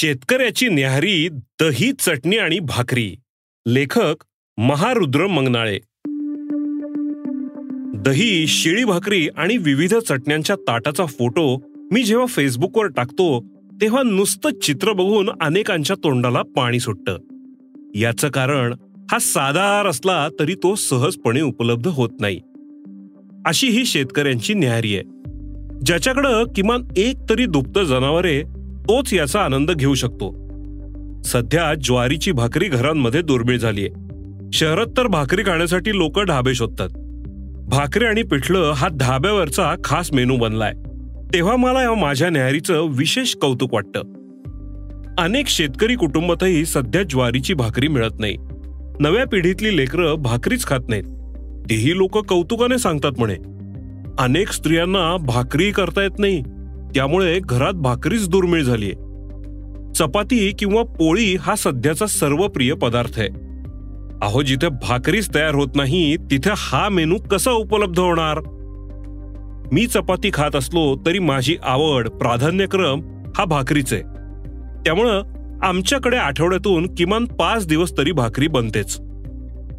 शेतकऱ्याची न्याहारी दही चटणी आणि भाकरी. लेखक महारुद्र मंगनाळे. दही शिळी भाकरी आणि विविध चटण्यांच्या ताटाचा फोटो मी जेव्हा फेसबुकवर टाकतो तेव्हा नुसतं चित्र बघून अनेकांच्या तोंडाला पाणी सुटतं. याचं कारण हा साधार असला तरी तो सहजपणे उपलब्ध होत नाही. अशी ही शेतकऱ्यांची न्याहारी आहे. ज्याच्याकडं किमान एक तरी दुप्त जनावरे तोच याचा आनंद घेऊ शकतो. सध्या ज्वारीची भाकरी घरांमध्ये दुर्मिळ झालीय. शहरात तर भाकरी खाण्यासाठी लोक ढाबे शोधतात. भाकरी आणि पिठलं हा ढाब्यावरचा खास मेनू बनलाय. तेव्हा मला या माझ्या न्याहारीचं विशेष कौतुक वाटतं. अनेक शेतकरी कुटुंबातही सध्या ज्वारीची भाकरी मिळत नाही. नव्या पिढीतली लेकरं भाकरीच खात नाहीत. तेही लोक कौतुकाने सांगतात म्हणे. अनेक स्त्रियांना भाकरी करता येत नाही. त्यामुळे घरात भाकरीच दुर्मिळ झालीय. चपाती किंवा पोळी हा सध्याचा सर्वप्रिय पदार्थ आहे. अहो जिथे भाकरीच तयार होत नाही तिथे हा मेनू कसा उपलब्ध होणार? मी चपाती खात असलो तरी माझी आवड प्राधान्यक्रम हा भाकरीच आहे. त्यामुळं आमच्याकडे आठवड्यातून किमान पाच दिवस तरी भाकरी बनतेच.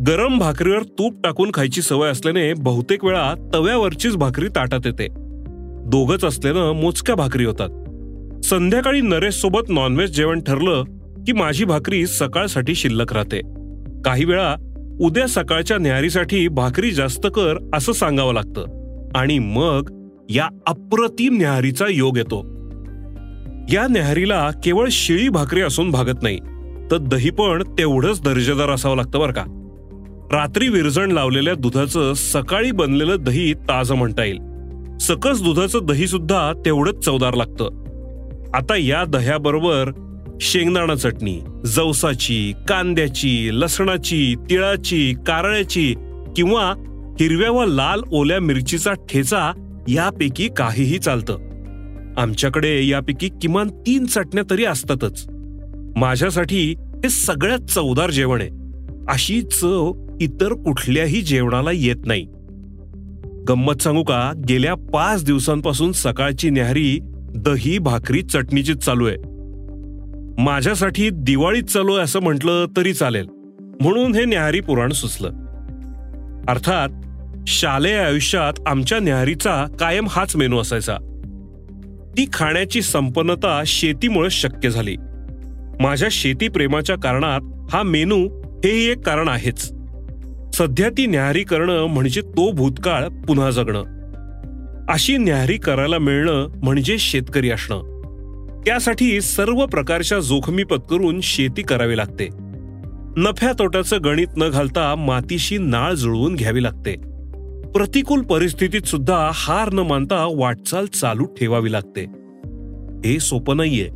गरम भाकरीवर तूप टाकून खायची सवय असल्याने बहुतेक वेळा तव्यावरचीच भाकरी ताटात येते. दोघच असल्यानं मोजक्या भाकरी होतात. संध्याकाळी नरेश सोबत नॉनव्हेज जेवण ठरलं की माझी भाकरी सकाळसाठी शिल्लक राहते. काही वेळा उद्या सकाळच्या न्याहारीसाठी भाकरी जास्त कर असं सांगावं लागतं. आणि मग या अप्रतिम न्याहारीचा योग येतो. या न्याहारीला केवळ शिळी भाकरी असून भागत नाही तर दही पण तेवढंच दर्जेदार असावं लागतं बरं का. रात्री विरजण लावलेल्या दुधाचं सकाळी बनलेलं दही ताजं म्हणता येईल. सकस दुधाचं दही सुद्धा तेवढंच चवदार लागतं. आता या दह्याबरोबर शेंगदाणा चटणी जवसाची कांद्याची लसणाची तिळाची कारळ्याची किंवा हिरव्या व लाल ओल्या मिरचीचा ठेचा यापैकी काहीही चालतं. आमच्याकडे यापैकी किमान तीन चटण्या तरी असतातच. माझ्यासाठी हे सगळ्यात चवदार जेवण आहे. अशी चव इतर कुठल्याही जेवणाला येत नाही. गंमत सांगू का? गेल्या पाच दिवसांपासून सकाळची न्याहारी दही भाकरी चटणीचीच चालू आहे. माझ्यासाठी दिवाळीच चालू आहे असं म्हटलं तरी चालेल. म्हणून हे न्याहारी पुराण सुचलं. अर्थात शालेय आयुष्यात आमच्या न्याहारीचा कायम हाच मेनू असायचा. ती खाण्याची संपन्नता शेतीमुळे शक्य झाली. माझ्या शेती प्रेमाच्या कारणात हा मेनू हेही एक कारण आहेच. सध्या ती न्याहारी करणं म्हणजे तो भूतकाळ पुन्हा जगणं. अशी न्याहारी करायला मिळणं म्हणजे शेतकरी असणं. त्यासाठी सर्व प्रकारच्या जोखमी पत्करून शेती करावी लागते. नफ्या तोट्याचं गणित न घालता मातीशी नाळ जुळवून घ्यावी लागते. प्रतिकूल परिस्थितीत सुद्धा हार न मानता वाटचाल चालू ठेवावी लागते. हे सोपं नाहीये.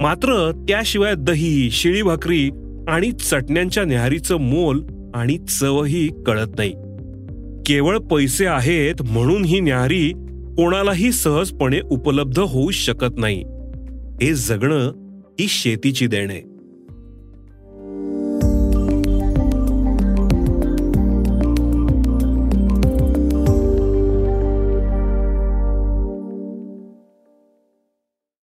मात्र त्याशिवाय दही शिळी भाकरी आणि चटण्यांच्या न्याहारीचं मोल आणि चवही कळत नाही. केवळ पैसे आहेत म्हणून ही न्याहारी कोणालाही सहजपणे उपलब्ध होऊ शकत नाही. हे जगणं ही शेतीची देण आहे.